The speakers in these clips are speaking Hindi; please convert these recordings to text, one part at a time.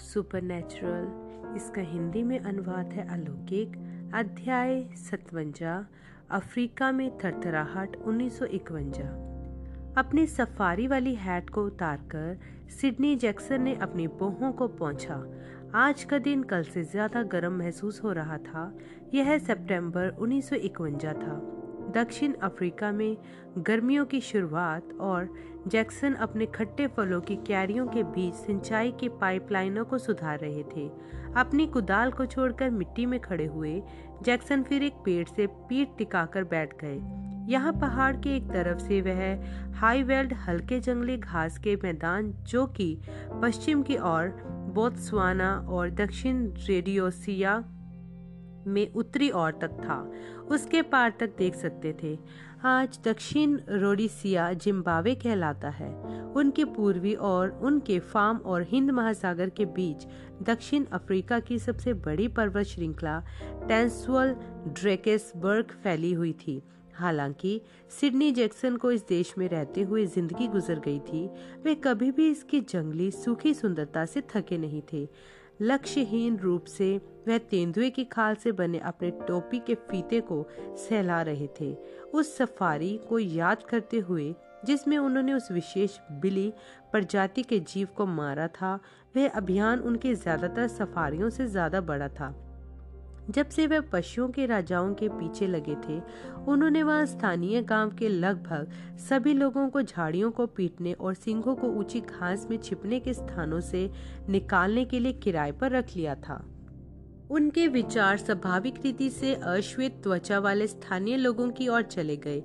सुपरनेचुरल इसका हिंदी में अनुवाद है अलौकिक। अध्याय सतवंजा। अफ्रीका में थरथराहट उन्नीस अपनी सफारी वाली हैट को उतारकर सिडनी जैक्सन ने अपनी बोहों को पहुँचा। आज का दिन कल से ज़्यादा गर्म महसूस हो रहा था। यह सितंबर उन्नीस था। दक्षिण अफ्रीका में गर्मियों की शुरुआत और जैक्सन अपने खट्टे फलों की क्यारियों के बीच सिंचाई की पाइपलाइनों को सुधार रहे थे। अपनी कुदाल को छोड़कर मिट्टी में खड़े हुए, जैक्सन फिर एक पेड़ से पीठ टिकाकर बैठ गए। यहाँ पहाड़ के एक तरफ़ से वह हाई वेल्ड हल्के जंगली घास के मैदान, जो कि पश्चिम की ओर बोत्सवाना और दक्षिण रेडियोसिया में उत्तरी ओर तक था। उसके पार तक देख सकते थे। आज दक्षिण रोडिसिया जिम्बावे कहलाता है। उनके पूर्वी और उनके फार्म और हिंद महासागर के बीच दक्षिण अफ्रीका की सबसे बड़ी पर्वत श्रृंखला टेंसवल ड्रेकेसबर्ग फैली हुई थी। हालाँकि सिडनी जैक्सन को इस देश में रहते हुए ज़िंदगी गुजर गई थी। वे कभी भी इसकी जंगली सूखी सुंदरता से थके नहीं थे। लक्ष्यहीन रूप से वह तेंदुए की खाल से बने अपने टोपी के फीते को सहला रहे थे। उस सफारी को याद करते हुए, जिसमें उन्होंने उस विशेष बिली प्रजाति के जीव को मारा था, वह अभियान उनके ज़्यादातर सफारियों से ज़्यादा बड़ा था। जब से वह पशुओं के राजाओं के पीछे लगे थे, उन्होंने वहाँ स्थानीय गाँव के लगभग सभी लोगों को झाड़ियों को पीटने और सिंहों को ऊँची घास में छिपने के स्थानों से निकालने के लिए किराए पर रख लिया था। उनके विचार स्वाभाविक रीति से अश्वेत त्वचा वाले स्थानीय लोगों की ओर चले गए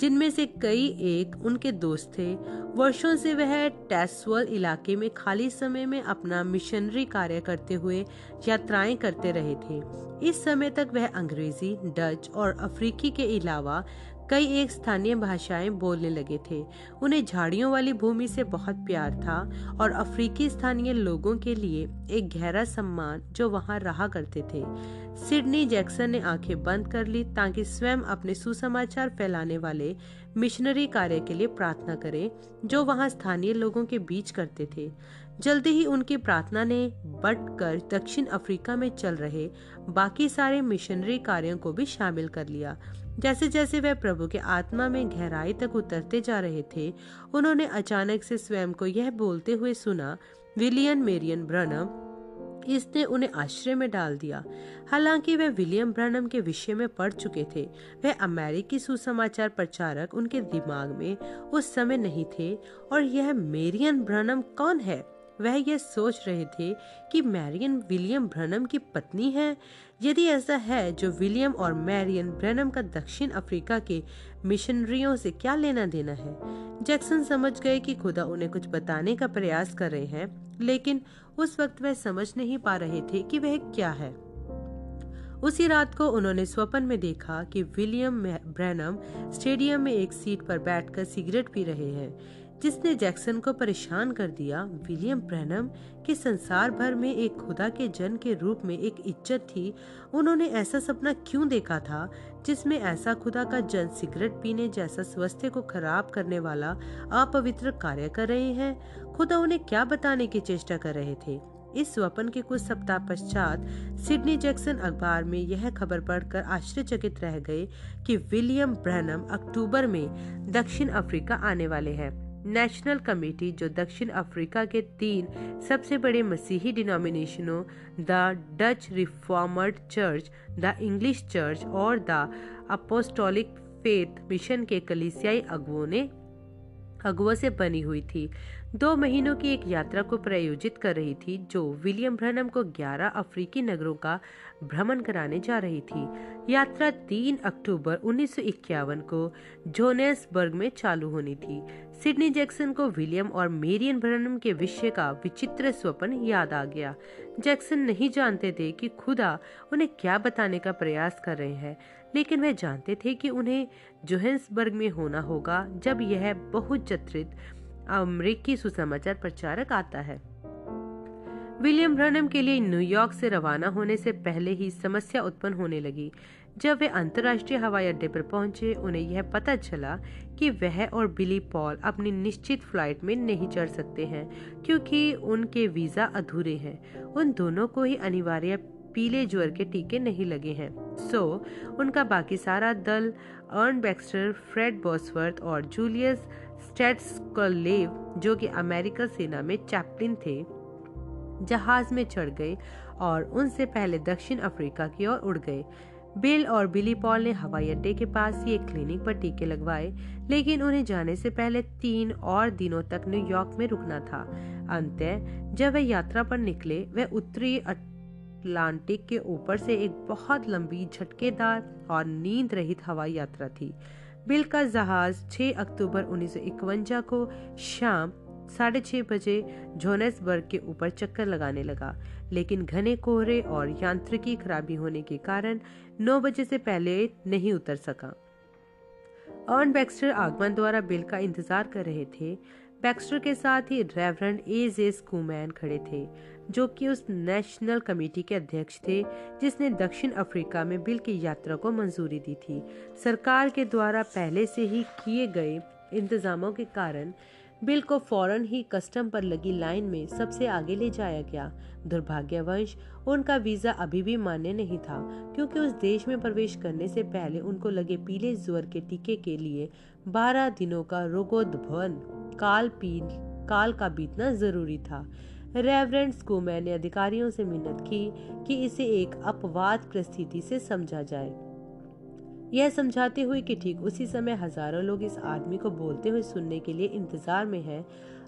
जिनमें से कई एक उनके दोस्त थे। वर्षों से वह टेस्वल इलाके में खाली समय में अपना मिशनरी कार्य करते हुए यात्राएँ करते रहे थे। इस समय तक वह अंग्रेज़ी, डच और अफ्रीकी के अलावा कई एक स्थानीय भाषाएँ बोलने लगे थे। उन्हें झाड़ियों वाली भूमि से बहुत प्यार था और अफ्रीकी स्थानीय लोगों के लिए एक गहरा सम्मान जो वहाँ रहा करते थे। सिडनी जैक्सन ने आँखें बंद कर ली ताकि स्वयं अपने सुसमाचार फैलाने वाले मिशनरी कार्य के लिए प्रार्थना करे, जो वहाँ स्थानीय लोगों के बीच करते थे। जल्दी ही उनकी प्रार्थना ने बढ़कर दक्षिण अफ्रीका में चल रहे बाकी सारे मिशनरी कार्यों को भी शामिल कर लिया। जैसे जैसे वह प्रभु के आत्मा में गहराई तक उतरते जा रहे थे, उन्होंने अचानक से स्वयं को यह बोलते हुए सुना, विलियम मेरियन ब्रनम, इसने उन्हें आश्रय में डाल दिया। हालाँकि वह विलियम ब्रनम के विषय में पढ़ चुके थे, वह अमेरिकी सुसमाचार प्रचारक उनके दिमाग में उस समय नहीं थे, और यह मेरियन ब्रनम कौन है? वह यह सोच रहे थे कि मैरियन विलियम ब्रनम की पत्नी है। यदि ऐसा है, जो विलियम और मैरियन ब्रनम का दक्षिण अफ्रीका के मिशनरियों से क्या लेना देना है? जैक्सन समझ गए कि खुदा उन्हें कुछ बताने का प्रयास कर रहे हैं, लेकिन उस वक्त वह समझ नहीं पा रहे थे कि वह क्या है। उसी रात को उन्होंने स्वप्न में देखा कि विलियम ब्रैनम स्टेडियम में एक सीट पर बैठकर सिगरेट पी रहे हैं। जिसने जैक्सन को परेशान कर दिया, विलियम ब्रैनम के संसार भर में एक खुदा के जन के रूप में एक इज़्ज़त थी। उन्होंने ऐसा सपना क्यों देखा था, जिसमें ऐसा खुदा का जन सिगरेट पीने जैसा स्वास्थ्य को खराब करने वाला अपवित्र कार्य कर रहे हैं? खुदा उन्हें क्या बताने की चेष्टा कर रहे थे? इस स्वपन के कुछ सप्ताह पश्चात सिडनी जैक्सन अखबार में यह खबर पढ़कर आश्चर्यचकित रह गए कि विलियम ब्रैनम अक्टूबर में दक्षिण अफ्रीका आने वाले हैं। नेशनल कमेटी जो दक्षिण अफ्रीका के तीन सबसे बड़े मसीही डिनोमिनेशनों, the Dutch reformed church, the English church और द अपोस्टोलिक फेथ मिशन के कलिसियाई अगुओं ने अगुओं से बनी हुई थी। दो महीनों की एक यात्रा को प्रायोजित कर रही थी, जो विलियम ब्रनम को 11 अफ्रीकी नगरों का भ्रमण कराने जा रही थी। यात्रा 3 अक्टूबर उन्नीस सौ इक्यावन को जोनेसबर्ग में चालू होनी थी। सिडनी जैक्सन को विलियम और मेरियन ब्रनम के विषय का विचित्र स्वप्न याद आ गया। जैक्सन नहीं जानते थे कि खुदा उन्हें क्या बताने का प्रयास कर रहे हैं, लेकिन वह जानते थे कि उन्हें जोहेंसबर्ग में होना होगा जब यह बहुत चित्रित अमरीकी सुसमाचार प्रचारक आता है। विलियम ब्रनम के लिए न्यूयॉर्क से रवाना होने से पहले ही समस्या उत्पन्न होने लगी। जब वे अंतर्राष्ट्रीय हवाई अड्डे पर पहुँचे उन्हें यह पता चला कि वह और बिली पॉल अपनी निश्चित फ़्लाइट में नहीं चढ़ सकते हैं क्योंकि उनके वीज़ा अधूरे हैं। उन दोनों को ही अनिवार्य पीले ज्वर के टीके नहीं लगे हैं। सो so, उनका बाकी सारा दल अर्न बैक्स्टर फ्रेड बॉसवर्थ और जूलियस स्टेट्सकलेव जो कि अमेरिका सेना में चैप्लिन थे जहाज़ में चढ़ गए और उनसे पहले दक्षिण अफ्रीका की ओर उड़ गए। बिल और बिली पॉल ने हवाई अड्डे के पास ही एक क्लिनिक पर टीके लगवाए, लेकिन उन्हें जाने से पहले तीन और दिनों तक न्यूयॉर्क में रुकना था। अंत जब वे यात्रा पर निकले वे उत्तरी अटलांटिक के ऊपर से एक बहुत लंबी झटकेदार और नींद रहित हवाई यात्रा थी। बिल का जहाज़ 6 अक्टूबर उन्नीस को शाम साढ़े छह बजे जोनेसबर्ग के ऊपर चक्कर लगाने लगा, लेकिन घने कोहरे और यांत्रिकी खराबी होने के कारण 9 बजे से पहले नहीं उतर सका। ऑन बैक्स्टर आगमन द्वारा बिल का इंतज़ार कर रहे थे। बैक्स्टर के साथ ही रेवरेंड ए जे स्कूमैन खड़े थे, जो कि उस नेशनल कमेटी के अध्यक्ष थे, जिसने दक्षिण अफ्रीका में बिल की यात्रा को मंजूरी दी थी। सरकार के द्वारा पहले से ही किए गए इंतजामों के कारण बिल को फ़ौरन ही कस्टम पर लगी लाइन में सबसे आगे ले जाया गया। दुर्भाग्यवश, उनका वीज़ा अभी भी मान्य नहीं था, क्योंकि उस देश में प्रवेश करने से पहले उनको लगे पीले ज्वर के टीके के लिए 12 दिनों का रोगोद्भवन, काल पील काल का बीतना ज़रूरी था। रेवरेंड स्कूमैन ने अधिकारियों से मिन्नत की कि इसे एक अपवाद परिस्थिति से समझा जाए। यह समझाते हुए कि ठीक उसी समय हज़ारों लोग इस आदमी को बोलते हुए सुनने के लिए इंतज़ार में हैं।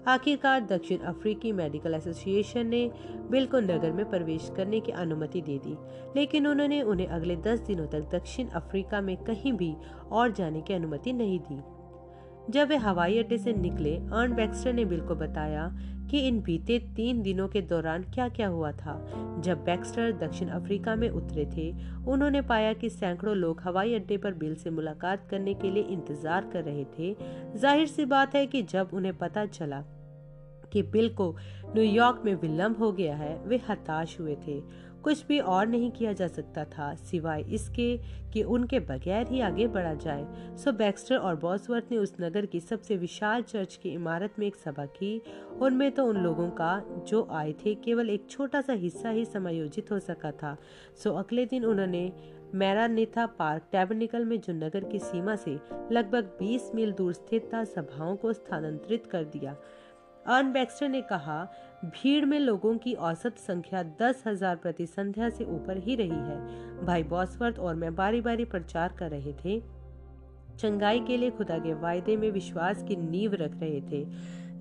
आखिरकार दक्षिण अफ्रीकी मेडिकल एसोसिएशन ने बिल को नगर में प्रवेश करने की अनुमति दे दी, लेकिन उन्होंने उन्हें अगले दस दिनों तक दक्षिण अफ्रीका में कहीं भी और जाने की अनुमति नहीं दी। जब वे हवाई अड्डे से निकले, अर्न बैक्स्टर ने बिल को बताया कि इन बीते तीन दिनों के दौरान क्या क्या हुआ था। जब बैक्स्टर दक्षिण अफ्रीका में उतरे थे, उन्होंने पाया कि सैकड़ों लोग हवाई अड्डे पर बिल से मुलाकात करने के लिए इंतज़ार कर रहे थे। ज़ाहिर सी बात है कि जब उन्हें पता चला कि बिल को न्यूयॉर्क में विलंब हो गया है, वे हताश हुए थे। कुछ भी और नहीं किया जा सकता था, सिवाय इसके कि उनके बगैर ही आगे बढ़ा जाए। सो बैक्स्टर और बॉसवर्थ ने उस नगर की सबसे विशाल चर्च की इमारत में एक सभा की। उनमें तो उन लोगों का, जो आए थे, केवल एक छोटा सा हिस्सा ही समायोजित हो सका था। सो अगले दिन उन्होंने मैरानेथा पार्क टैबनिकल में, जो नगर की सीमा से लगभग 20 मील दूर स्थित था, सभाओं को स्थानांतरित कर दिया। अर्न बैक्स्टर ने कहा भीड़ में लोगों की औसत संख्या दस हज़ार प्रति संध्या से ऊपर ही रही है। भाई बॉसवर्थ और मैं बारी बारी प्रचार कर रहे थे। चंगाई के लिए खुदा के वायदे में विश्वास की नींव रख रहे थे।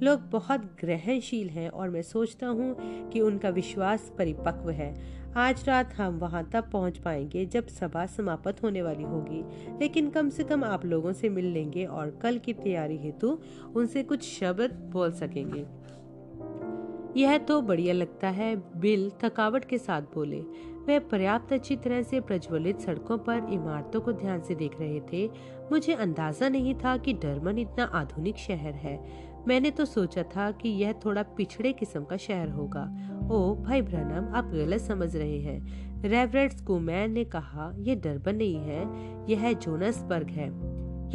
लोग बहुत ग्रहणशील हैं और मैं सोचता हूँ कि उनका विश्वास परिपक्व है। आज रात हम वहाँ तब पहुँच पाएँगे जब सभा समाप्त होने वाली होगी। लेकिन कम से कम आप लोगों से मिल लेंगे और कल की तैयारी हेतु उनसे कुछ शब्द बोल सकेंगे। यह तो बढ़िया लगता है, बिल थकावट के साथ बोले। वे पर्याप्त अच्छी तरह से प्रज्वलित सड़कों पर इमारतों को ध्यान से देख रहे थे। मुझे अंदाज़ा नहीं था कि डरमन इतना आधुनिक शहर है। मैंने तो सोचा था कि यह थोड़ा पिछड़े किस्म का शहर होगा। ओ भाई ब्रनम, आप गलत समझ रहे हैं। रेवरेट स्कूमैन ने कहा, यह डरबन नहीं है, यह जोनसबर्ग है।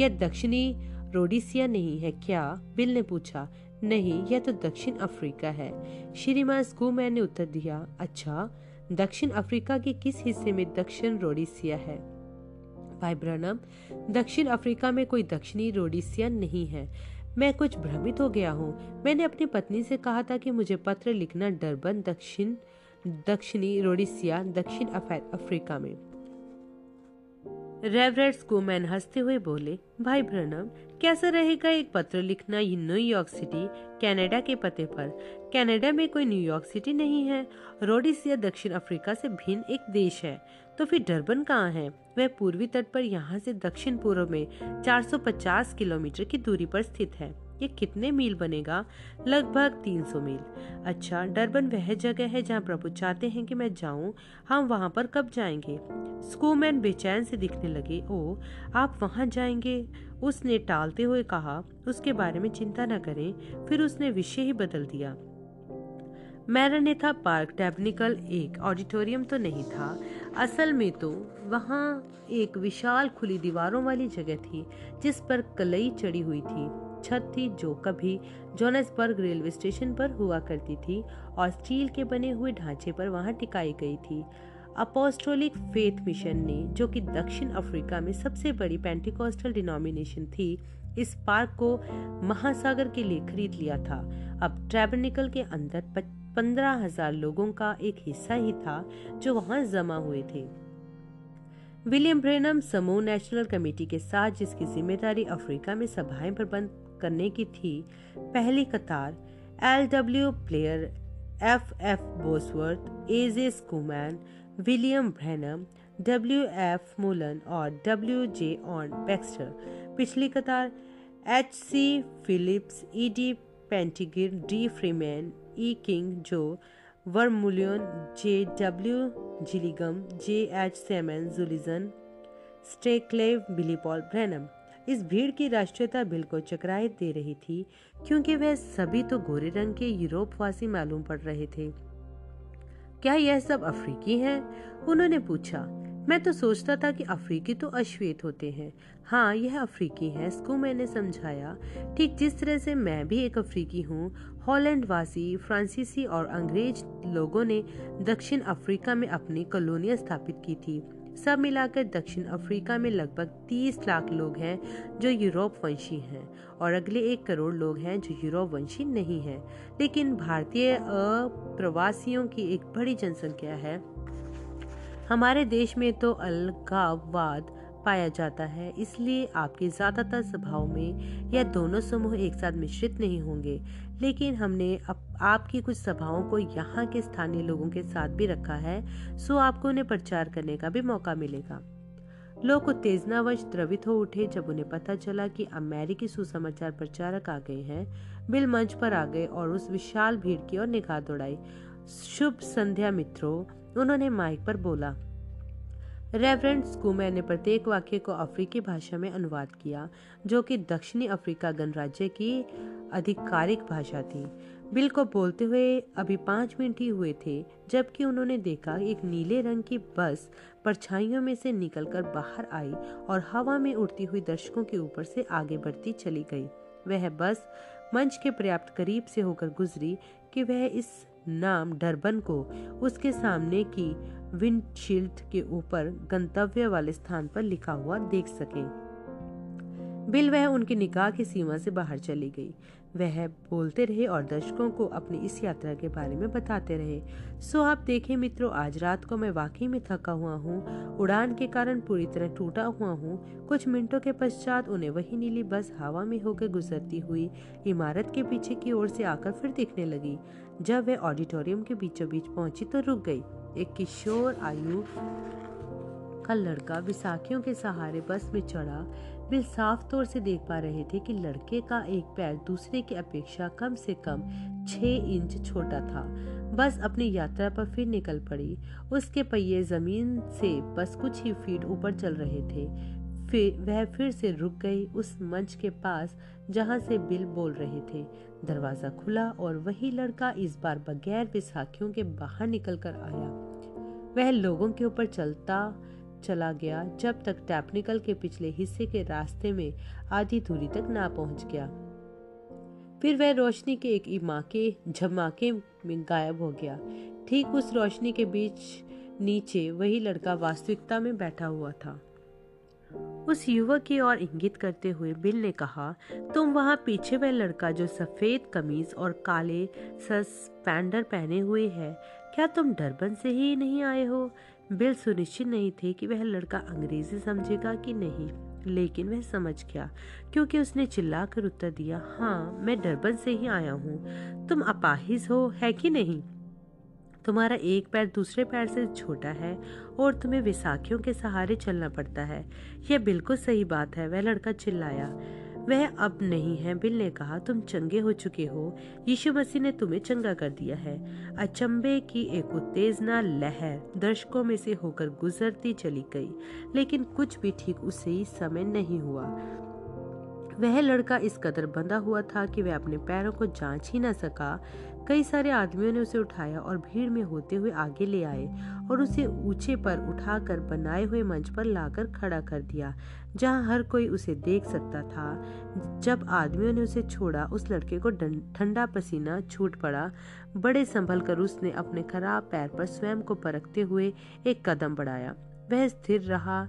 यह दक्षिणी रोडिसिया नहीं है, क्या? बिल ने पूछा। नहीं, यह तो दक्षिण अफ्रीका है। श्रीमान स्कूमैन ने उत्तर दिया अच्छा दक्षिण अफ्रीका के किस हिस्से में दक्षिण रोडिसिया है? भाई ब्रनम, दक्षिण अफ्रीका में कोई दक्षिणी रोडिसिया नहीं है। मैं कुछ भ्रमित हो गया हूँ। मैंने अपनी पत्नी से कहा था कि मुझे पत्र लिखना डरबन दक्षिण, दक्षिणी रोडिसिया, दक्षिण अफ्रीका में। रेवरेट स्कूमैन हँसते हुए बोले, भाई ब्रनम कैसा रहेगा एक पत्र लिखना न्यूयॉर्क सिटी, कनाडा के पते पर। कनाडा में कोई न्यूयॉर्क सिटी नहीं है। रोडिसिया दक्षिण अफ्रीका से भिन्न एक देश है। तो फिर डरबन कहाँ है? वह पूर्वी तट पर यहाँ से दक्षिण पूर्व में 450 किलोमीटर की दूरी पर स्थित है। ये कितने मील बनेगा? लगभग 300 मील। अच्छा डरबन वह जगह है जहाँ प्रभु चाहते हैं कि मैं जाऊँ। हम वहाँ पर कब जाएँगे? स्कूमैन बेचैन से दिखने लगे। ओ आप वहाँ जाएँगे? उसने टालते हुए कहा, उसके बारे में चिंता न करें। फिर उसने विषय ही बदल दिया। मैरानेथा पार्क, टैबनिकल एक, ऑडिटोरियम तो नहीं था। असल में तो वहाँ एक विशाल खुली दीवारों वाली जगह थी, जिस पर कलई चढ़ी हुई थी। छत थी जो कभी जोनसबर्ग रेलवे स्टेशन पर हुआ करती थी और स्टील के बने हुए ढांचे पर वहाँ टिकाई गई थी। अपोस्टोलिक फेथ मिशन ने, जो कि दक्षिण अफ्रीका में सबसे बड़ी पेंटिकॉस्टल डिनोमिनेशन थी, इस पार्क को महासागर के लिए खरीद लिया था। अब ट्रेबनिकल के अंदर पंद्रह हज़ार लोगों का एक हिस्सा ही था जो वहाँ जमा हुए थे। विलियम ब्रेनम समूह नेशनल कमेटी के साथ, जिसकी ज़िम्मेदारी अफ्रीका में सभाएँ प्रबंध करने की थी पहली कतार L W Player F F Bosworth A J Schoeman William Branham W F Mullan और डब्ल्यू जे ऑन बैक्स्टर पिछली कतार H C Phillips E D Pettigrew D Freeman E King Joe Vermeulen J W Gillingham J H Seaman Julius Stadsklev Billy Paul Branham इस भीड़ की राष्ट्रीयता बिल को चकराए दे रही थी, क्योंकि वह सभी तो गोरे रंग के यूरोपवासी मालूम पड़ रहे थे। क्या यह सब अफ्रीकी हैं? उन्होंने पूछा। मैं तो सोचता था कि अफ्रीकी तो अश्वेत होते हैं। हाँ यह अफ्रीकी है, इसको मैंने समझाया। ठीक जिस तरह से मैं भी एक अफ्रीकी हूँ हॉलैंड वासी फ्रांसीसी और अंग्रेज़ लोगों ने दक्षिण अफ्रीका में अपनी कॉलोनियाँ स्थापित की थी। सब मिलाकर दक्षिण अफ्रीका में लगभग 30 लाख लोग हैं जो यूरोप वंशी हैं और अगले एक करोड़ लोग हैं जो यूरोप वंशी नहीं हैं। लेकिन भारतीय अप्रवासियों की एक बड़ी जनसंख्या है। हमारे देश में तो अलगाववाद पाया जाता है, इसलिए आपके ज़्यादातर सभाओं में यह दोनों समूह एक साथ मिश्रित नहीं होंगे। लेकिन हमने अब आपकी कुछ सभाओं को यहाँ के स्थानीय लोगों के साथ भी रखा है, सो आपको उन्हें प्रचार करने का भी मौका मिलेगा। लोग उत्तेजनावश द्रवित हो उठे जब उन्हें पता चला कि अमेरिकी सुसमाचार प्रचारक आ गए हैं, बिल मंच पर आ गए और उस विशाल भीड़ की ओर निगाह दौड़ाई। शुभ संध्या मित्रों, उन्होंने माइक पर बोला। रेवरेंड स्कूमैर ने प्रत्येक वाक्य को अफ्रीकी भाषा में अनुवाद किया, जो कि दक्षिणी अफ्रीका गणराज्य की आधिकारिक भाषा थी। बिल को बोलते हुए अभी पाँच मिनट ही हुए थे, जबकि उन्होंने देखा एक नीले रंग की बस परछाइयों में से निकलकर बाहर आई और हवा में उड़ती हुई दर्शकों के ऊपर से आगे बढ़ती चली गई। वह बस मंच के पर्याप्त करीब से होकर गुजरी कि वह इस नाम डरबन को उसके सामने की विंडशील्ड के ऊपर गंतव्य वाले स्थान पर लिखा हुआ देख सके। बिल वह उनकी निगाह की सीमा से बाहर चली गई। वह बोलते रहे और दर्शकों को अपनी इस यात्रा के बारे में बताते रहे। सो आप देखें मित्रों, आज रात को मैं वाकई में थका हुआ हूँ। उड़ान के कारण पूरी तरह टूटा हुआ हूँ। कुछ मिनटों के पश्चात उन्हें वही नीली बस हवा में होकर गुजरती हुई इमारत के पीछे की ओर से आकर फिर दिखने लगी। जब वह ऑडिटोरियम के बीचों बीच पहुँची तो रुक गई। एक किशोर आयु का लड़का विसाखियों के सहारे बस में चढ़ा। बिल साफ़ तौर से देख पा रहे थे कि लड़के का एक पैर दूसरे की अपेक्षा कम से कम छह इंच छोटा था। बस अपनी यात्रा पर फिर निकल पड़ी। उसके पहिए ज़मीन से बस कुछ ही फीट ऊपर चल रहे थे। फिर, वह फिर से रुक गई उस मंच के पास जहाँ से बिल बोल रहे थे। दरवाज़ा खुला और वही लड़का इस बार बगैर विसाखियों के बाहर निकल कर आया। वह लोगों के ऊपर चलता, चला गया, जब तक टैपनिकल के पिछले हिस्से के रास्ते में आधी दूरी तक ना पहुँच गया। फिर वह रोशनी के एक इमाके, झमाके में गायब हो गया। ठीक उस रोशनी के बीच नीचे वही लड़का वास्तविकता में बैठा हुआ था। उस युवक की ओर इंगित करते हुए बिल ने कहा, तुम वहाँ पीछे वह लड़का जो सफ़ेद कमीज और काले सस्पेंडर पहने हुए है, क्या तुम डरबन से ही नहीं आए हो? बिल सुनिश्चित नहीं थे कि वह लड़का अंग्रेज़ी समझेगा कि नहीं, लेकिन वह समझ गया, क्योंकि उसने चिल्लाकर उत्तर दिया हाँ मैं डरबन से ही आया हूँ। तुम अपाहिज हो, है कि नहीं? तुम्हारा एक पैर दूसरे पैर से छोटा है और तुम्हें विसाखियों के सहारे चलना पड़ता है। यह बिल्कुल सही बात है, वह लड़का चिल्लाया। वह अब नहीं है, बिल ने कहा, तुम चंगे हो चुके हो। यीशु मसीह ने तुम्हें चंगा कर दिया है। अचंबे की एक उत्तेजना लहर दर्शकों में से होकर गुजरती चली गई, लेकिन कुछ भी ठीक उसे ही समय नहीं हुआ। वह लड़का इस कदर बंधा हुआ था कि वह अपने पैरों को जाँच ही न सका। कई सारे आदमियों ने उसे उठाया और भीड़ में होते हुए आगे ले आए और उसे ऊँचे पर उठाकर बनाए हुए मंच पर लाकर खड़ा कर दिया, जहाँ हर कोई उसे देख सकता था। जब आदमियों ने उसे छोड़ा, उस लड़के को ठंडा पसीना छूट पड़ा। बड़े संभल कर उसने अपने खराब पैर पर स्वयं को परखते हुए एक कदम बढ़ाया। वह स्थिर रहा।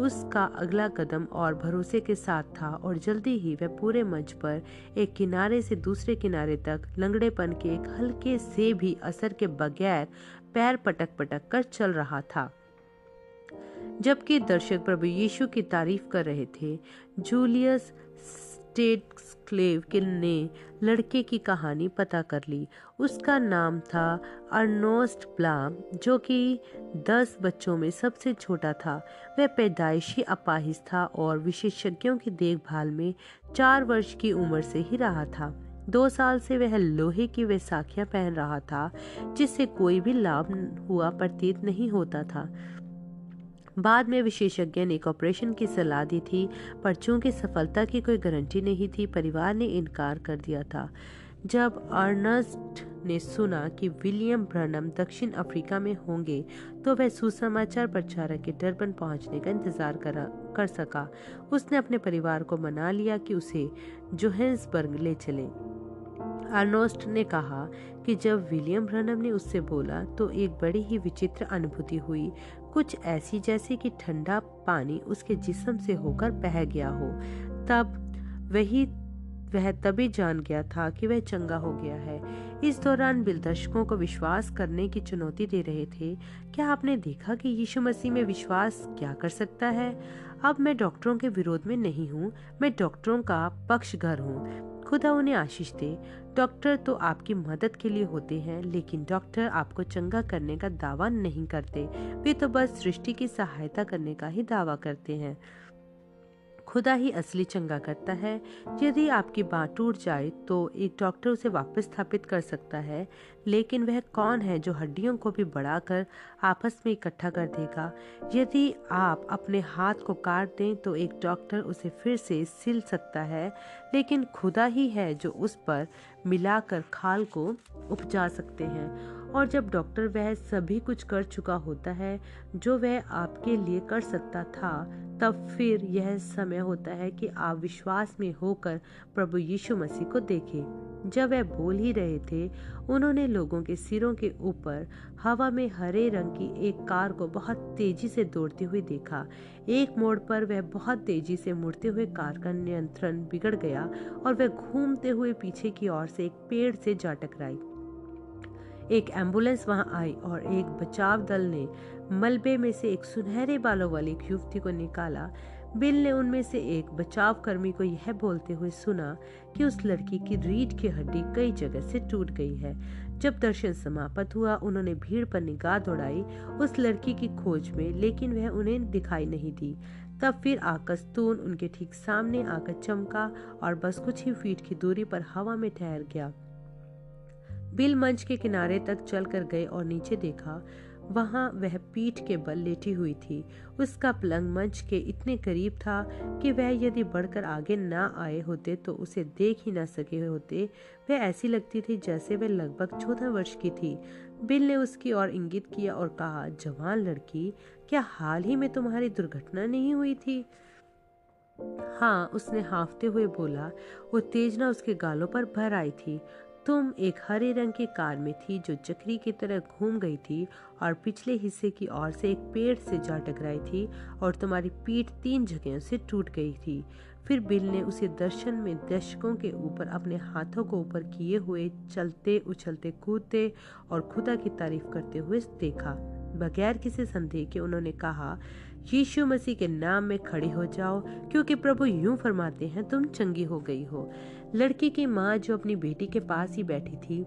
उसका अगला कदम और भरोसे के साथ था और जल्दी ही वह पूरे मंच पर एक किनारे से दूसरे किनारे तक लंगड़ेपन के एक हल्के से भी असर के बगैर पैर पटक पटक कर चल रहा था। जबकि दर्शक प्रभु यीशु की तारीफ़ कर रहे थे, जूलियस स्टेट ने लड़के की कहानी पता कर ली। उसका नाम था अर्नोस्ट ब्लाम, जो कि दस बच्चों में सबसे छोटा था। वह पैदाइशी, अपाहिज था और विशेषज्ञों की देखभाल में चार वर्ष की उम्र से ही रहा था। दो साल से वह लोहे की वैसाखियाँ पहन रहा था, जिससे कोई भी लाभ हुआ प्रतीत नहीं होता था। बाद में विशेषज्ञ ने एक ऑपरेशन की सलाह दी थी पर चूँकि सफलता की कोई गारंटी नहीं थी परिवार ने इनकार कर दिया था। जब अर्नस्ट ने सुना कि विलियम ब्रनम दक्षिण अफ्रीका में होंगे तो वह सुसमाचार प्रचारक के डरबन पहुँचने का इंतज़ार कर, कर सका। उसने अपने परिवार को मना लिया कि उसे जोहेंसबर्ग ले चले। अर्नोस्ट ने कहा कि जब विलियम ब्रनम ने उससे बोला तो एक बड़ी ही विचित्र अनुभूति हुई। कुछ ऐसी जैसे कि ठंडा पानी उसके जिस्म से होकर बह गया हो। तब वही, वह तभी जान गया था कि वह चंगा हो गया है। इस दौरान बिल दर्शकों को विश्वास करने की चुनौती दे रहे थे, क्या आपने देखा कि यीशु मसीह में विश्वास क्या कर सकता है? अब मैं डॉक्टरों के विरोध में नहीं हूँ, मैं डॉक्टरों का पक्षघर हूँ। खुदा उन्हें आशीष दे। डॉक्टर तो आपकी मदद के लिए होते हैं, लेकिन डॉक्टर आपको चंगा करने का दावा नहीं करते। वे तो बस सृष्टि की सहायता करने का ही दावा करते हैं। खुदा ही असली चंगा करता है। यदि आपकी बात टूट जाए तो एक डॉक्टर उसे वापस स्थापित कर सकता है। लेकिन वह कौन है जो हड्डियों को भी बढ़ाकर आपस में इकट्ठा कर देगा? यदि आप अपने हाथ को काट दें तो एक डॉक्टर उसे फिर से सिल सकता है। लेकिन खुदा ही है जो उस पर मिलाकर खाल को उपजा सकते हैं। और जब डॉक्टर वह सभी कुछ कर चुका होता है, जो वह आपके लिए कर सकता था, तब फिर यह समय होता है कि आप विश्वास में होकर प्रभु यीशु मसीह को देखें। जब वह बोल ही रहे थे उन्होंने लोगों के सिरों के ऊपर हवा में हरे रंग की एक कार को बहुत तेज़ी से दौड़ती हुई देखा। एक मोड़ पर वह बहुत तेज़ी से मुड़ते हुए कार का नियंत्रण बिगड़ गया और वह घूमते हुए पीछे की ओर से एक पेड़ से जा टकराई। एक एंबुलेंस वहाँ आई और एक बचाव दल ने मलबे में से एक सुनहरे बालों वाली एक युवती को निकाला। बिल ने उनमें से एक बचाव कर्मी को यह बोलते हुए सुना कि उस लड़की की रीढ़ की हड्डी कई जगह से टूट गई है। जब दर्शन समाप्त हुआ, उन्होंने भीड़ पर निगाह दौड़ाई उस लड़की की खोज में, लेकिन वह उन्हें दिखाई नहीं दी। तब फिर आकस्तून उनके ठीक सामने आकर चमका और बस कुछ ही फीट की दूरी पर हवा में ठहर गया। बिल मंच के किनारे तक चल कर गए और नीचे देखा वहाँ वह पीठ के बल लेटी हुई थी। उसका पलंग मंच के इतने करीब था कि वह यदि बढ़कर आगे ना आए होते तो उसे देख ही ना सके होते। वह ऐसी लगती थी जैसे वह लगभग चौदह वर्ष की थी। बिल ने उसकी ओर इंगित किया और कहा, जवान लड़की, क्या हाल ही में तुम्हारी दुर्घटना नहीं हुई थी? हाँ उसने हाफते हुए बोला, वो तेजना उसके गालों पर भर आई थी। तुम एक हरे रंग की कार में थी जो चक्री की तरह घूम गई थी और पिछले हिस्से की ओर से एक पेड़ से जा टकराई थी और तुम्हारी पीठ तीन जगहों से टूट गई थी। फिर बिल ने उसे दर्शन में दर्शकों के ऊपर अपने हाथों को ऊपर किए हुए चलते, उछलते, कूदते और खुदा की तारीफ़ करते हुए देखा। बगैर किसी संदेह के उन्होंने कहा, यीशु मसीह के नाम में खड़े हो जाओ, क्योंकि प्रभु यूँ फरमाते हैं, तुम चंगी हो गई हो। लड़की की माँ जो अपनी बेटी के पास ही बैठी थी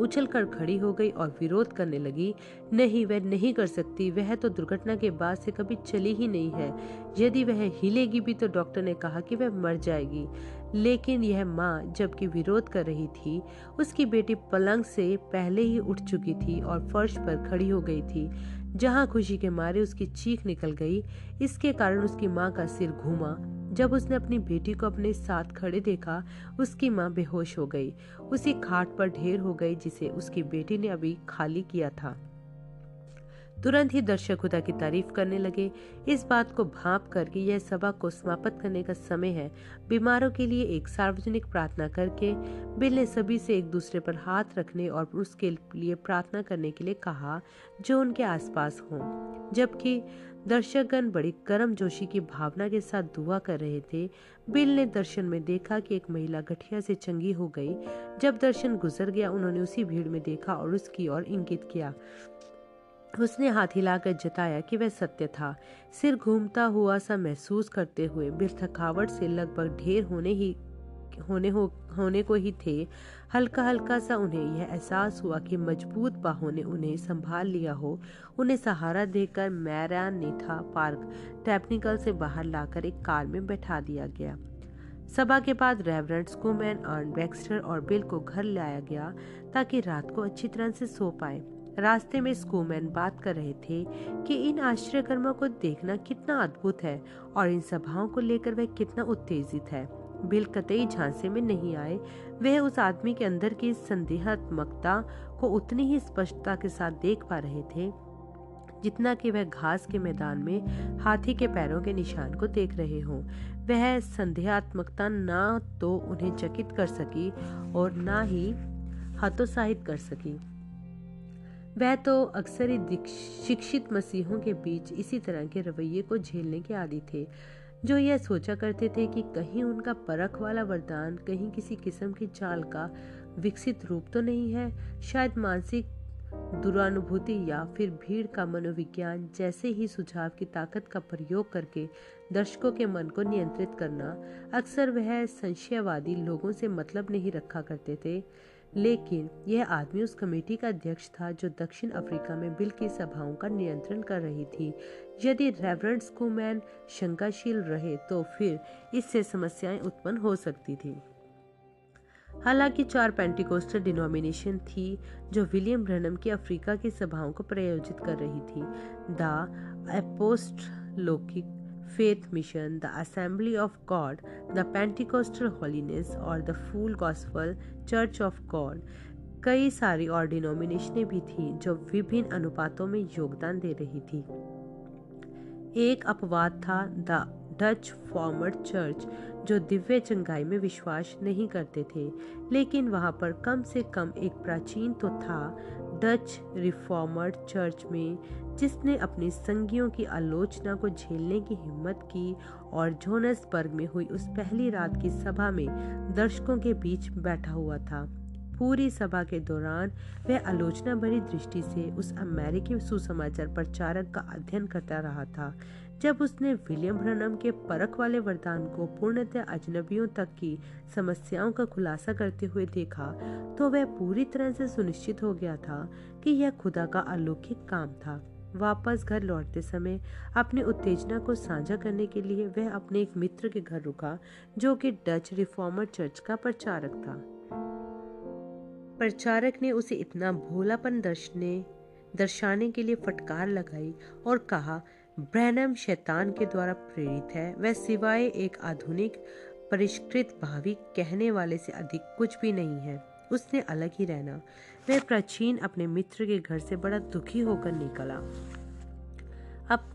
उछल कर खड़ी हो गई और विरोध करने लगी, नहीं, वह नहीं कर सकती। वह तो दुर्घटना के बाद से कभी चली ही नहीं है। यदि वह हिलेगी भी तो डॉक्टर ने कहा कि वह मर जाएगी। लेकिन यह माँ जबकि विरोध कर रही थी, उसकी बेटी पलंग से पहले ही उठ चुकी थी और फर्श पर खड़ी हो गई थी। जहाँ खुशी के मारे उसकी चीख निकल गई, इसके कारण उसकी माँ का सिर घूमा। जब उसने अपनी बेटी को अपने साथ खड़े देखा, उसकी माँ बेहोश हो गई। उसी खाट पर ढेर हो गई जिसे उसकी बेटी ने अभी खाली किया था। तुरंत ही दर्शक खुदा की तारीफ़ करने लगे। इस बात को भाप कर कि यह सभा को समाप्त करने का समय है। बीमारों के लिए एक सार्वजनिक प्रार्थना करके, बिल ने सभी से एक दूसरे पर हाथ रखने और उसके लिए प्रार्थना करने के लिए कहा, जो उनके आसपास हों। जबकि दर्शकगण बड़ी गर्म जोशी की भावना के साथ दुआ कर रहे थे। बिल ने दर्शन में देखा कि एक महिला गठिया से चंगी हो गई। जब दर्शन गुजर गया, उन्होंने उसी भीड़ में देखा और उसकी ओर इंगित किया। उसने हाथ हिलाकर जताया कि वह सत्य था। सिर घूमता हुआ सा महसूस करते हुए बिल थकावट से लगभग ढेर होने ही, होने हो, होने को ही थे। हल्का हल्का सा उन्हें यह एहसास हुआ कि मज़बूत बाहों ने उन्हें संभाल लिया हो। उन्हें सहारा देकर मैरान नेथा पार्क। टेक्निकल से बाहर लाकर एक कार में बैठा दिया गया। सभा के बाद रेवरेंट स्कूमैन अर्न बैक्स्टर और बिल को घर लाया गया ताकि रात को अच्छी तरह से सो पाए। रास्ते में स्कूमैन बात कर रहे थे कि इन आश्चर्य कर्मों को देखना कितना अद्भुत है और इन सभाओं को लेकर वह कितना उत्तेजित है। बिल कतई झांसे में नहीं आए। वह उस आदमी के अंदर की संदेहात्मकता को उतनी ही स्पष्टता के साथ देख पा रहे थे, जितना कि वह घास के मैदान में हाथी के पैरों के निशान को देख रहे हों। वह संदेहात्मकता ना तो उन्हें चकित कर सकी और ना ही हतोत्साहित कर सकी। वह तो अक्सर ही शिक्षित मसीहों के बीच इसी तरह के रवैये को झेलने के आदि थे। जो यह सोचा करते थे कि कहीं उनका परख वाला वरदान कहीं किसी किस्म की चाल का विकसित रूप तो नहीं है, शायद मानसिक दुरानुभूति या फिर भीड़ का मनोविज्ञान जैसे ही सुझाव की ताकत का प्रयोग करके दर्शकों के मन को नियंत्रित करना, अक्सर वह संशयवादी लोगों से मतलब नहीं रखा करते थे। लेकिन यह आदमी उस कमेटी का अध्यक्ष था जो दक्षिण अफ्रीका में बिल की सभाओं का नियंत्रण कर रही थी। यदि रेवरेंड स्कूमैन शंकाशील रहे तो फिर इससे समस्याएँ उत्पन्न हो सकती थी। हालाँकि चार पेंटिकोस्टर डिनोमिनेशन थी, जो विलियम ब्रनम की अफ्रीका की सभाओं को प्रायोजित कर रही थी। The apostolic Faith Mission, the Assembly of God, the Pentecostal Holiness और the Full Gospel Church of God. कई सारी और डिनोमिनेशनें भी थी जो विभिन्न अनुपातों में योगदान दे रही थी। एक अपवाद था द डच फॉर्मर चर्च जो दिव्य चंगाई में विश्वास नहीं करते थे लेकिन वहाँ पर कम से कम एक प्राचीन तो था डच रिफॉर्मर चर्च में, जिसने अपनी संगियों की आलोचना को झेलने की हिम्मत की और जोनसबर्ग में हुई उस पहली रात की सभा में दर्शकों के बीच बैठा हुआ था। पूरी सभा के दौरान वह आलोचना भरी दृष्टि से उस अमेरिकी सुसमाचार प्रचारक का अध्ययन करता रहा था। जब उसने विलियम ब्रनम के परख वाले वरदान को पूर्णतः अजनबियों तक की समस्याओं का खुलासा करते हुए देखा तो वह पूरी तरह से सुनिश्चित हो गया था कि यह खुदा का अलौकिक काम था। वापस घर लौटते समय अपनी उत्तेजना को साझा करने के लिए वह अपने एक मित्र के घर रुका, जो कि डच रिफॉर्मर चर्च का प्रचारक था। प्रचारक ने उसे इतना भोलापन दर्शने, दर्शाने के लिए फटकार लगाई और कहा ब्रैनम शैतान के द्वारा प्रेरित है। वह सिवाय एक आधुनिक, परिष्कृत भावी कहने वाले से अधिक कुछ भी नहीं है। उसने अलग ही रहना। वह प्राचीन अपने मित्र के घर से बड़ा दुखी होकर निकला। अब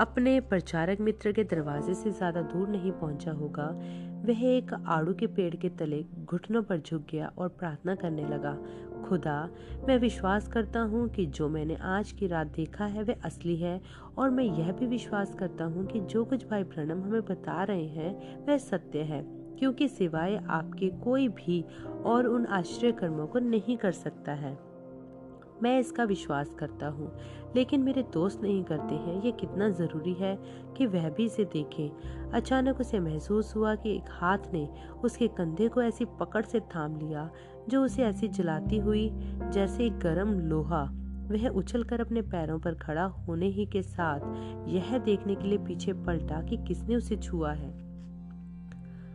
अपने प्रचारक मित्र के दरवाजे से ज़्यादा दूर नहीं पहुँचा होगा। वह एक आड़ू के पेड़ के तले घुटनों पर झुक गया और प्रार्थना करने लगा। खुदा, मैं विश्वास करता हूँ कि जो मैंने आज की रात देखा है वह असली है, और मैं यह भी विश्वास करता हूँ कि जो कुछ भाई प्रणम हमें बता रहे हैं वह सत्य है, क्योंकि सिवाय आपके कोई भी और उन आश्चर्य कर्मों को नहीं कर सकता है। मैं इसका विश्वास करता हूँ, लेकिन मेरे दोस्त नहीं करते हैं ये कितना ज़रूरी है कि वह भी इसे देखें। अचानक उसे महसूस हुआ कि एक हाथ ने उसके कंधे को ऐसी पकड़ से थाम लिया जो उसे ऐसी जलाती हुई, जैसे गर्म लोहा, वह उछलकर अपने पैरों पर खड़ा होने ही के साथ यह देखने के लिए पीछे पलटा कि किसने उसे छुआ है।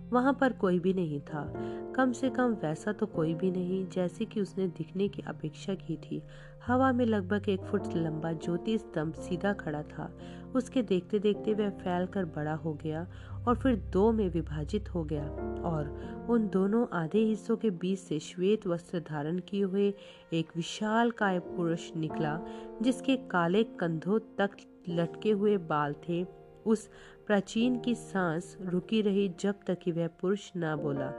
वहाँ पर कोई भी नहीं था। कम से कम वैसा तो कोई भी नहीं, जैसे कि उसने दिखने की अपेक्षा की थी। हवा में लगभग एक फुट लंबा ज्योति स्तंभ सीधा खड़ा था। उसके देखते देखते वह फैल कर बड़ा हो गया और फिर दो में विभाजित हो गया और उन दोनों आधे हिस्सों के बीच से श्वेत वस्त्र धारण किए हुए एक विशाल काय पुरुष निकला, जिसके काले कंधों तक लटके हुए बाल थे। उस प्राचीन की सांस रुकी रही जब तक कि वह पुरुष ना बोला।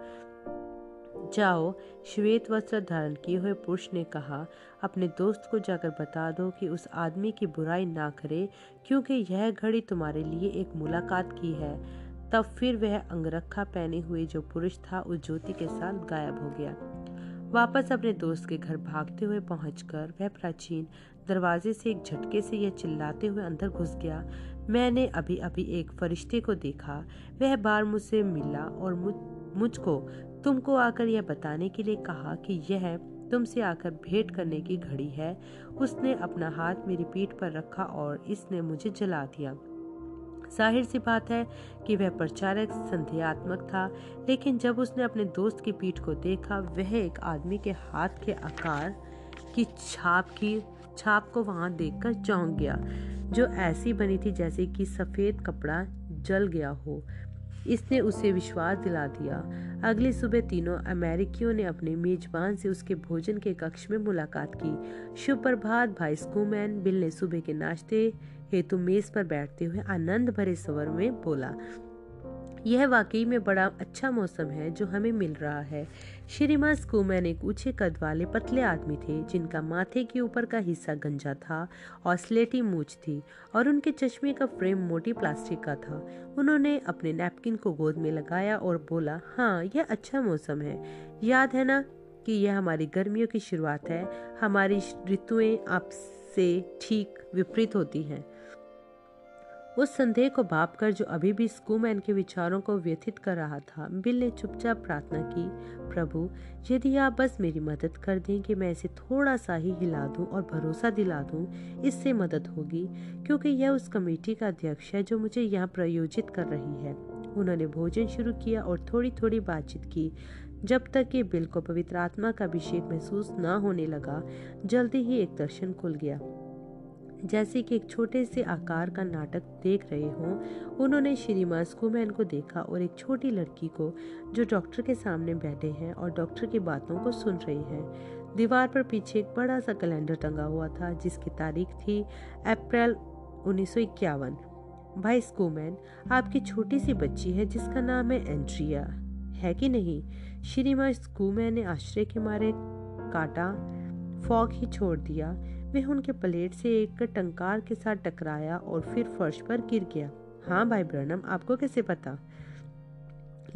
जाओ, श्वेत वस्त्र धारण किए हुए पुरुष ने कहा, अपने दोस्त को जाकर बता दो कि उस आदमी की बुराई ना करे, क्योंकि यह घड़ी तुम्हारे लिए एक मुलाकात की है। तब फिर वह अंगरखा पहने हुए जो पुरुष था, उस ज्योति के साथ गायब हो गया। वापस अपने दोस्त के घर भागते हुए पहुंचकर वह प्राचीन दरवाजे से एक झटके से यह चिल्लाते हुए अंदर घुस गया। मैंने अभी अभी एक फरिश्ते को देखा। वह बार मुझसे मिला और मुझ, मुझको तुमको आकर यह बताने के लिए कहा कि यह तुमसे आकर भेंट करने की घड़ी है। उसने अपना हाथ मेरी पीठ पर रखा और इसने मुझे जला दिया। ज़ाहिर सी बात है कि वह प्रचारक संदेहात्मक था, लेकिन जब उसने अपने दोस्त की पीठ को देखा, वह एक आदमी के हाथ के आकार की छाप की, छाप को वहाँ देखकर चौंक गया, जो ऐसी बनी थी जैसे कि सफ़ेद कपड़ा जल गया हो। इसने उसे विश्वास दिला दिया। अगली सुबह तीनों अमेरिकियों ने अपने मेजबान से उसके भोजन के कक्ष में मुलाकात की। शुभ प्रभात भाई स्कूमैन बिल ने सुबह के नाश्ते हेतु मेज पर बैठते हुए आनंद भरे स्वर में बोला यह वाकई में बड़ा अच्छा मौसम है जो हमें मिल रहा है। श्रीमान स्कूमैन एक ऊँचे कद वाले पतले आदमी थे, जिनका माथे के ऊपर का हिस्सा गंजा था और स्लेटी मूछ थी और उनके चश्मे का फ्रेम मोटी प्लास्टिक का था। उन्होंने अपने नैपकिन को गोद में लगाया और बोला हाँ यह अच्छा मौसम है। याद है ना कि यह हमारी गर्मियों की शुरुआत है। हमारी ऋतुएँ आपसे ठीक विपरीत होती हैं। उस संदेह को भाप कर जो अभी भी स्कूमैन के विचारों को व्यथित कर रहा था, बिल ने चुपचाप प्रार्थना की, प्रभु, यदि आप बस मेरी मदद कर दें कि मैं इसे थोड़ा सा ही हिला दूँ और भरोसा दिला दूँ, इससे मदद होगी, क्योंकि यह उस कमेटी का अध्यक्ष है जो मुझे यहाँ प्रयोजित कर रही है। उन्होंने भोजन शुरू किया और थोड़ी थोड़ी बातचीत की। जब तक कि बिल को पवित्र आत्मा का अभिषेक महसूस न होने लगा, जल्दी ही एक दर्शन खुल गया। जैसे कि एक छोटे से आकार का नाटक देख रहे हों, उन्होंने श्रीमान स्कूमैन को देखा और एक छोटी लड़की को, जो डॉक्टर के सामने बैठे हैं और डॉक्टर की बातों को सुन रही हैं। दीवार पर पीछे एक बड़ा सा कैलेंडर टंगा हुआ था, जिसकी तारीख थी अप्रैल उन्नीस सौ इक्यावन। भाई स्कूमैन, आपकी छोटी सी बच्ची है, जिसका नाम है एंड्रिया। है कि नहीं? श्रीमान स्कूमैन ने आश्रय के मारे काटा, फॉग ही छोड़ दिया। वह उनके प्लेट से एक टंकार के साथ टकराया और फिर फर्श पर गिर गया। हाँ भाई ब्रनम, आपको कैसे पता?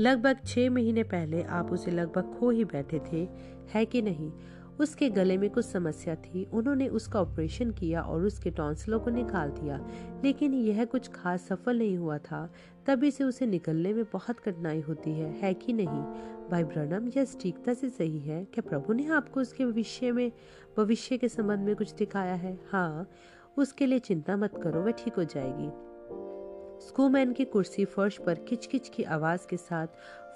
लगभग छह महीने पहले आप उसे लगभग खो ही बैठे थे, है कि नहीं? उसके गले में कुछ समस्या थी, उन्होंने उसका ऑपरेशन किया और उसके टॉन्सलों को निकाल दिया। लेकिन यह कुछ खास सफल नहीं हुआ था, तभी से उसे निकलने में बहुत कठिनाई होती है है कि नहीं? भाई ब्रनम यह सटीकता से सही है क्या प्रभु ने आपको उसके भविष्य में, भविष्य के संबंध में कुछ दिखाया है। हाँ उसके लिए चिंता मत करो, वह ठीक हो जाएगी। स्कूमैन की कुर्सी फर्श पर किचकिच की आवाज़ के साथ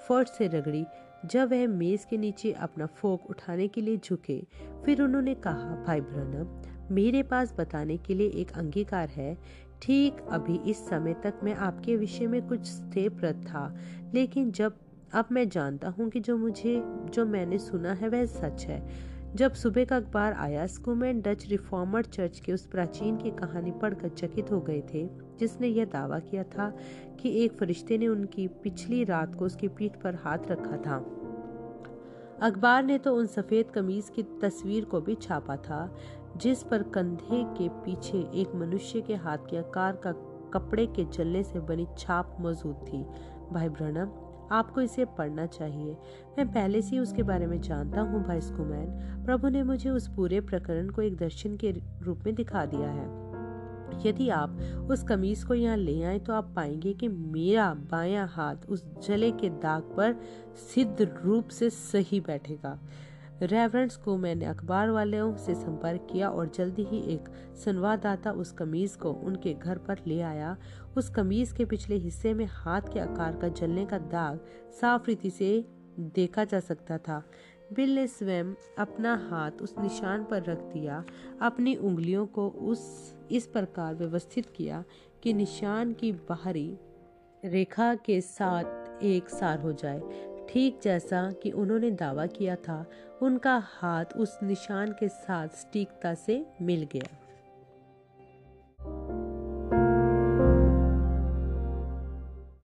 फर्श से रगड़ी, जब वह मेज के नीचे अपना फोक उठाने के लिए झुके, फिर उन्होंने कहा, भाई ब्रनम मेरे पास बताने के लिए एक अंगीकार है। ठीक अभी इस समय तक मैं आपके विषय में कुछ स्थिरप्रद था, लेकिन जब अब मैं जानता हूँ कि जो मुझे, जो मैंने सुना है वह सच है। जब सुबह का अखबार आया स्कूमैन डच रिफॉर्मर चर्च के उस प्राचीन की कहानी पढ़कर चकित हो गए थे, जिसने यह दावा किया था कि एक फरिश्ते ने उनकी पिछली रात को उसकी पीठ पर हाथ रखा था। अखबार ने तो उन सफ़ेद कमीज की तस्वीर को भी छापा था, जिस पर कंधे के पीछे एक मनुष्य के हाथ के आकार का कपड़े के जलने से बनी छाप मौजूद थी। भाई ब्रनम आपको इसे पढ़ना चाहिए। मैं पहले से ही उसके बारे में जानता हूँ, भाई स्कूमैन प्रभु ने मुझे उस पूरे प्रकरण को एक दर्शन के रूप में दिखा दिया है। यदि आप उस कमीज को यहाँ ले आए तो आप पाएँगे कि मेरा बायां हाथ उस जले के दाग पर सिद्ध रूप से सही बैठेगा। रेवरेंट्स को मैंने अखबार वालों से संपर्क किया और जल्दी ही एक संवाददाता उस कमीज को उनके घर पर ले आया। उस कमीज के पिछले हिस्से में हाथ के आकार का जलने का दाग साफ़ रीति से देखा जा सकता था। बिल ने स्वयं अपना हाथ उस निशान पर रख दिया। अपनी उंगलियों को उस, इस प्रकार व्यवस्थित किया कि निशान की बाहरी रेखा के साथ एक सार हो जाए। ठीक जैसा कि उन्होंने दावा किया था उनका हाथ उस निशान के साथ स्टीकता से मिल गया।